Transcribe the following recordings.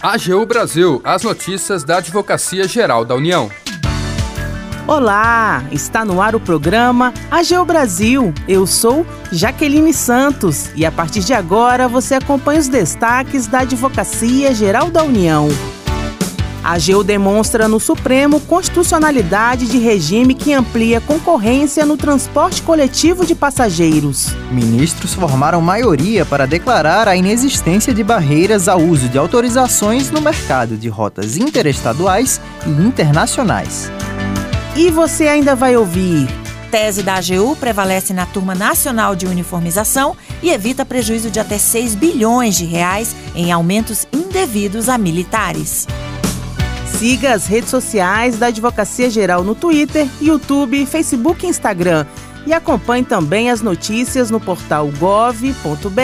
AGU Brasil, as notícias da Advocacia Geral da União. Olá, está no ar o programa AGU Brasil. Eu sou Jaqueline Santos e a partir de agora você acompanha os destaques da Advocacia Geral da União. A AGU demonstra no Supremo constitucionalidade de regime que amplia concorrência no transporte coletivo de passageiros. Ministros formaram maioria para declarar a inexistência de barreiras ao uso de autorizações no mercado de rotas interestaduais e internacionais. E você ainda vai ouvir. Tese da AGU prevalece na turma nacional de uniformização e evita prejuízo de até 6 bilhões de reais em aumentos indevidos a militares. Siga as redes sociais da Advocacia Geral no Twitter, YouTube, Facebook e Instagram. E acompanhe também as notícias no portal gov.br/agu.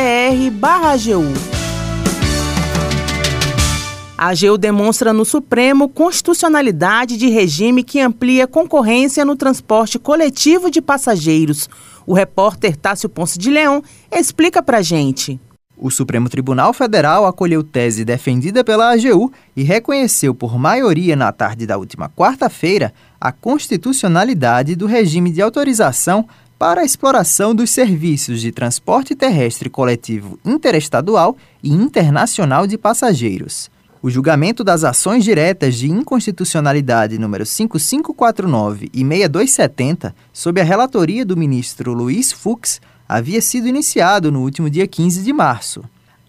A AGU demonstra no Supremo constitucionalidade de regime que amplia concorrência no transporte coletivo de passageiros. O repórter Tássio Ponce de Leão explica pra gente. O Supremo Tribunal Federal acolheu tese defendida pela AGU e reconheceu por maioria na tarde da última quarta-feira a constitucionalidade do regime de autorização para a exploração dos serviços de transporte terrestre coletivo interestadual e internacional de passageiros. O julgamento das ações diretas de inconstitucionalidade número 5549 e 6270, sob a relatoria do ministro Luiz Fux, havia sido iniciado no último dia 15 de março.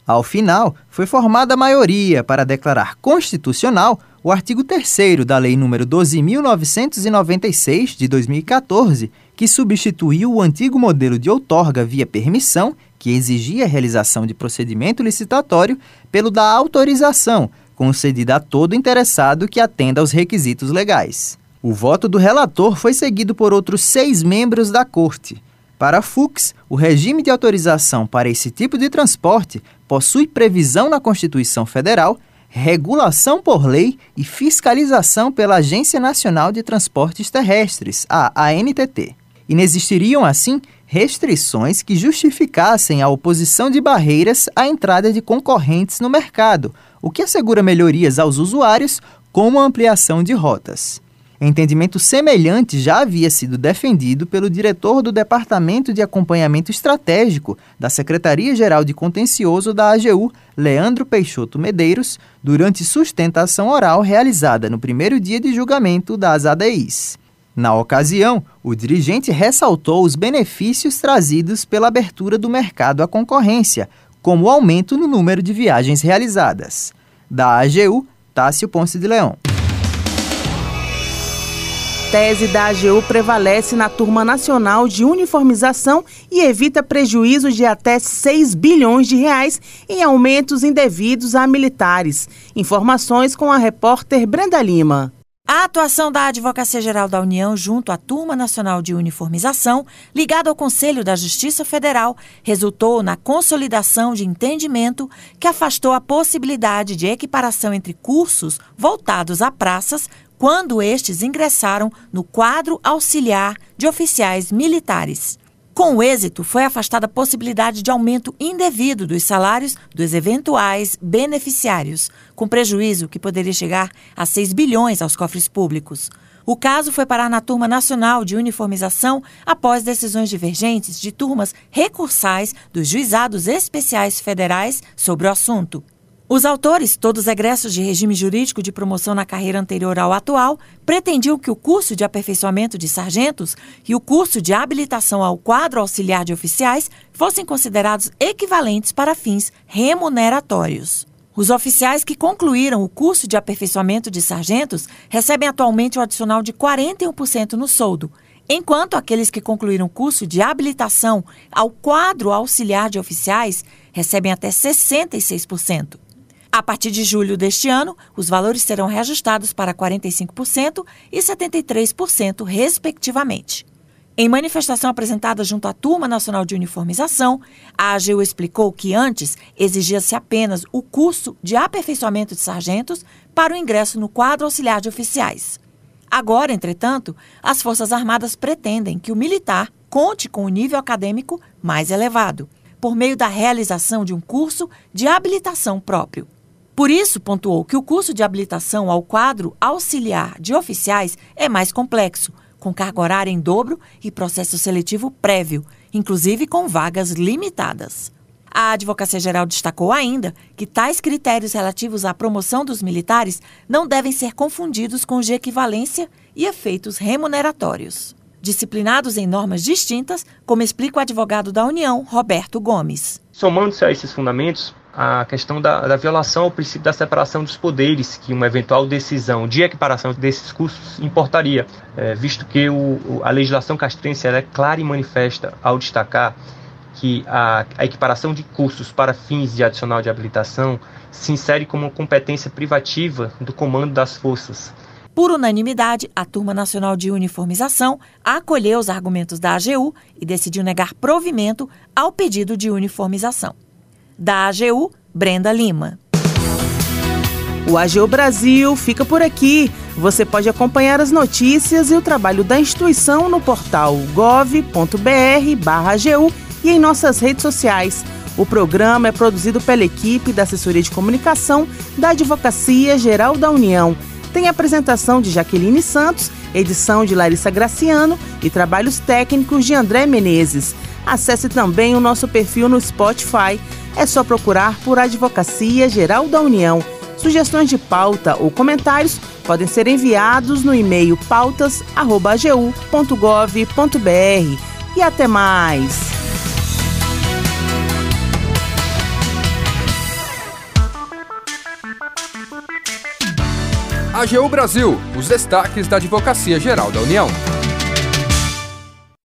Ao final, foi formada a maioria para declarar constitucional o artigo 3 da Lei nº 12.996 de 2014, que substituiu o antigo modelo de outorga via permissão, que exigia a realização de procedimento licitatório, pelo da autorização, concedida a todo interessado que atenda aos requisitos legais. O voto do relator foi seguido por outros seis membros da Corte. Para Fux, o regime de autorização para esse tipo de transporte possui previsão na Constituição Federal, regulação por lei e fiscalização pela Agência Nacional de Transportes Terrestres, a ANTT. Inexistiriam, assim, restrições que justificassem a oposição de barreiras à entrada de concorrentes no mercado, o que assegura melhorias aos usuários, como a ampliação de rotas. Entendimento semelhante já havia sido defendido pelo diretor do Departamento de Acompanhamento Estratégico da Secretaria-Geral de Contencioso da AGU, Leandro Peixoto Medeiros, durante sustentação oral realizada no primeiro dia de julgamento das ADIs. Na ocasião, o dirigente ressaltou os benefícios trazidos pela abertura do mercado à concorrência, como o aumento no número de viagens realizadas. Da AGU, Tássio Ponce de Leão tese da AGU prevalece na turma nacional de uniformização e evita prejuízos de até 6 bilhões de reais em aumentos indevidos a militares. Informações com a repórter Brenda Lima. A atuação da Advocacia Geral da União junto à Turma Nacional de Uniformização, ligada ao Conselho da Justiça Federal, resultou na consolidação de entendimento que afastou a possibilidade de equiparação entre cursos voltados a praças quando estes ingressaram no quadro auxiliar de oficiais militares. Com o êxito, foi afastada a possibilidade de aumento indevido dos salários dos eventuais beneficiários, com prejuízo que poderia chegar a 6 bilhões aos cofres públicos. O caso foi parar na Turma Nacional de Uniformização após decisões divergentes de turmas recursais dos juizados especiais federais sobre o assunto. Os autores, todos egressos de regime jurídico de promoção na carreira anterior ao atual, pretendiam que o curso de aperfeiçoamento de sargentos e o curso de habilitação ao quadro auxiliar de oficiais fossem considerados equivalentes para fins remuneratórios. Os oficiais que concluíram o curso de aperfeiçoamento de sargentos recebem atualmente o adicional de 41% no soldo, enquanto aqueles que concluíram o curso de habilitação ao quadro auxiliar de oficiais recebem até 66%. A partir de julho deste ano, os valores serão reajustados para 45% e 73%, respectivamente. Em manifestação apresentada junto à Turma Nacional de Uniformização, a AGU explicou que antes exigia-se apenas o curso de aperfeiçoamento de sargentos para o ingresso no quadro auxiliar de oficiais. Agora, entretanto, as Forças Armadas pretendem que o militar conte com o um nível acadêmico mais elevado, por meio da realização de um curso de habilitação próprio. Por isso, pontuou que o curso de habilitação ao quadro auxiliar de oficiais é mais complexo, com carga horária em dobro e processo seletivo prévio, inclusive com vagas limitadas. A Advocacia Geral destacou ainda que tais critérios relativos à promoção dos militares não devem ser confundidos com de equivalência e efeitos remuneratórios. Disciplinados em normas distintas, como explica o advogado da União, Roberto Gomes. Somando-se a esses fundamentos, a questão da, da, violação ao princípio da separação dos poderes que uma eventual decisão de equiparação desses custos importaria, é, visto que o, a legislação castrense é clara e manifesta ao destacar que a, a equiparação de cursos para fins de adicional de habilitação se insere como competência privativa do comando das forças. Por unanimidade, a Turma Nacional de Uniformização acolheu os argumentos da AGU e decidiu negar provimento ao pedido de uniformização. Da AGU, Brenda Lima. O AGU Brasil fica por aqui. Você pode acompanhar as notícias e o trabalho da instituição no portal gov.br/agu e em nossas redes sociais. O programa é produzido pela equipe da Assessoria de Comunicação da Advocacia Geral da União. Tem apresentação de Jaqueline Santos, edição de Larissa Graciano e trabalhos técnicos de André Menezes. Acesse também o nosso perfil no Spotify. É só procurar por Advocacia Geral da União. Sugestões de pauta ou comentários podem ser enviados no e-mail pautas.agu.gov.br. E até mais! AGU Brasil, os destaques da Advocacia Geral da União.